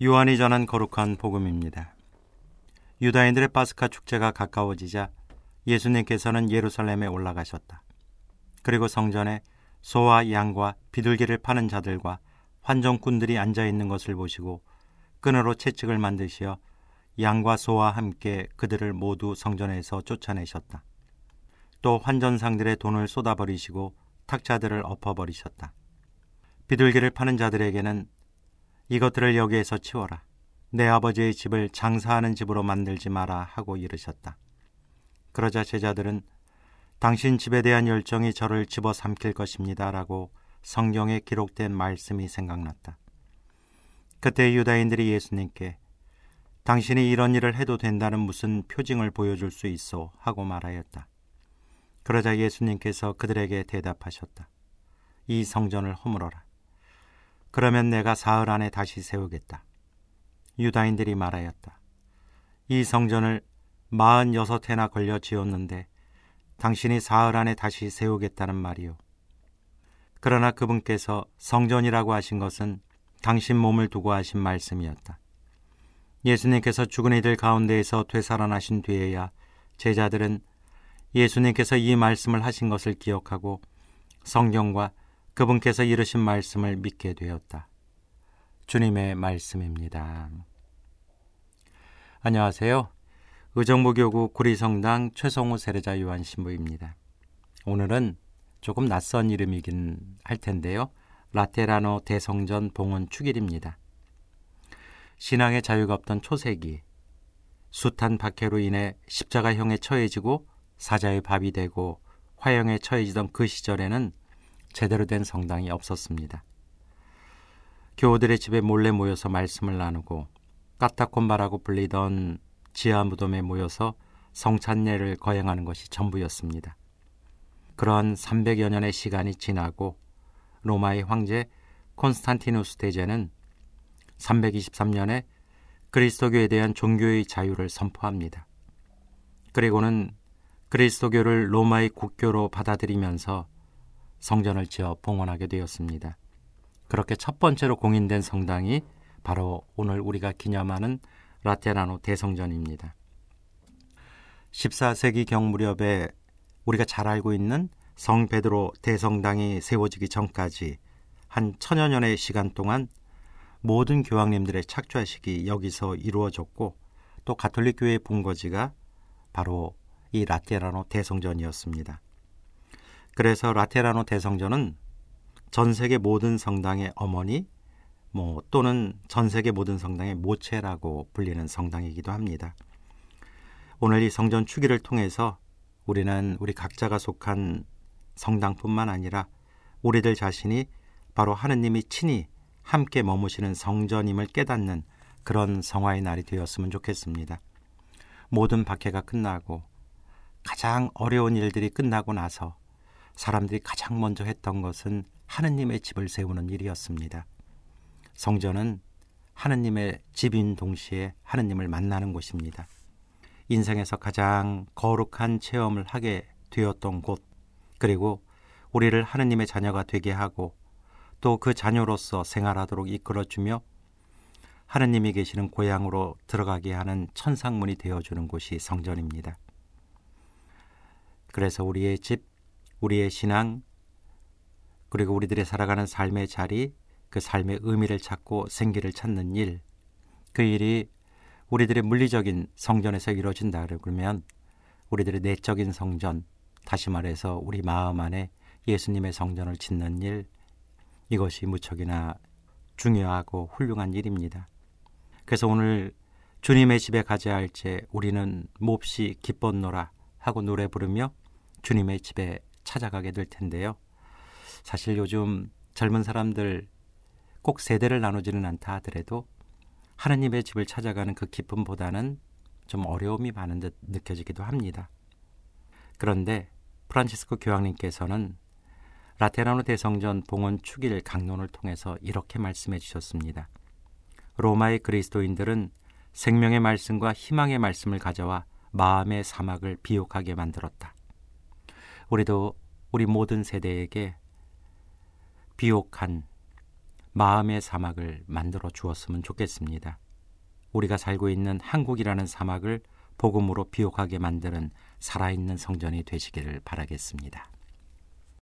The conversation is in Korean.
요한이 전한 거룩한 복음입니다. 유다인들의 파스카 축제가 가까워지자 예수님께서는 예루살렘에 올라가셨다. 그리고 성전에 소와 양과 비둘기를 파는 자들과 환정꾼들이 앉아 있는 것을 보시고 끈으로 채찍을 만드시어 양과 소와 함께 그들을 모두 성전에서 쫓아내셨다. 또 환전상들의 돈을 쏟아버리시고 탁자들을 엎어버리셨다. 비둘기를 파는 자들에게는 이것들을 여기에서 치워라. 내 아버지의 집을 장사하는 집으로 만들지 마라 하고 이르셨다. 그러자 제자들은 당신 집에 대한 열정이 저를 집어 삼킬 것입니다. 라고 성경에 기록된 말씀이 생각났다. 그때 유다인들이 예수님께 당신이 이런 일을 해도 된다는 무슨 표징을 보여줄 수 있어 하고 말하였다. 그러자 예수님께서 그들에게 대답하셨다. 이 성전을 허물어라. 그러면 내가 사흘 안에 다시 세우겠다. 유다인들이 말하였다. 이 성전을 마흔여섯 해나 걸려 지었는데 당신이 사흘 안에 다시 세우겠다는 말이요. 그러나 그분께서 성전이라고 하신 것은 당신 몸을 두고 하신 말씀이었다. 예수님께서 죽은 이들 가운데에서 되살아나신 뒤에야 제자들은 예수님께서 이 말씀을 하신 것을 기억하고 성경과 그분께서 이르신 말씀을 믿게 되었다. 주님의 말씀입니다. 안녕하세요. 의정부교구 구리성당 최성우 세례자 요한 신부입니다. 오늘은 조금 낯선 이름이긴 할 텐데요. 라테라노 대성전 봉헌 축일입니다. 신앙의 자유가 없던 초세기 숱한 박해로 인해 십자가형에 처해지고 사자의 밥이 되고 화형에 처해지던 그 시절에는 제대로 된 성당이 없었습니다. 교우들의 집에 몰래 모여서 말씀을 나누고 까타콤바라고 불리던 지하 무덤에 모여서 성찬례를 거행하는 것이 전부였습니다. 그러한 300여 년의 시간이 지나고 로마의 황제 콘스탄티누스 대제는 323년에 그리스도교에 대한 종교의 자유를 선포합니다. 그리고는 그리스도교를 로마의 국교로 받아들이면서 성전을 지어 봉헌하게 되었습니다. 그렇게 첫 번째로 공인된 성당이 바로 오늘 우리가 기념하는 라테라노 대성전입니다. 14세기 경 무렵에 우리가 잘 알고 있는 성 베드로 대성당이 세워지기 전까지 한 천여 년의 시간 동안 모든 교황님들의 착좌식이 여기서 이루어졌고 또 가톨릭 교회의 본거지가 바로 이 라테라노 대성전이었습니다. 그래서 라테라노 대성전은 전 세계 모든 성당의 어머니 뭐 또는 전 세계 모든 성당의 모체라고 불리는 성당이기도 합니다. 오늘 이 성전 추기를 통해서 우리는 우리 각자가 속한 성당뿐만 아니라 우리들 자신이 바로 하느님이 친히 함께 머무시는 성전임을 깨닫는 그런 성화의 날이 되었으면 좋겠습니다. 모든 박해가 끝나고 가장 어려운 일들이 끝나고 나서 사람들이 가장 먼저 했던 것은 하느님의 집을 세우는 일이었습니다. 성전은 하느님의 집인 동시에 하느님을 만나는 곳입니다. 인생에서 가장 거룩한 체험을 하게 되었던 곳, 그리고 우리를 하느님의 자녀가 되게 하고 또 그 자녀로서 생활하도록 이끌어주며 하느님이 계시는 고향으로 들어가게 하는 천상문이 되어주는 곳이 성전입니다. 그래서 우리의 집, 우리의 신앙, 그리고 우리들의 살아가는 삶의 자리, 그 삶의 의미를 찾고 생기를 찾는 일, 그 일이 우리들의 물리적인 성전에서 이루어진다 그러면 우리들의 내적인 성전, 다시 말해서 우리 마음 안에 예수님의 성전을 짓는 일, 이것이 무척이나 중요하고 훌륭한 일입니다. 그래서 오늘 주님의 집에 가자 할때 우리는 몹시 기뻤노라 하고 노래 부르며 주님의 집에 찾아가게 될 텐데요. 사실 요즘 젊은 사람들 꼭 세대를 나누지는 않다 하더라도 하느님의 집을 찾아가는 그 기쁨보다는 좀 어려움이 많은 듯 느껴지기도 합니다. 그런데 프란치스코 교황님께서는 라테라노 대성전 봉헌 축일 강론을 통해서 이렇게 말씀해 주셨습니다. 로마의 그리스도인들은 생명의 말씀과 희망의 말씀을 가져와 마음의 사막을 비옥하게 만들었다. 우리도 우리 모든 세대에게 비옥한 마음의 사막을 만들어 주었으면 좋겠습니다. 우리가 살고 있는 한국이라는 사막을 복음으로 비옥하게 만드는 살아있는 성전이 되시기를 바라겠습니다.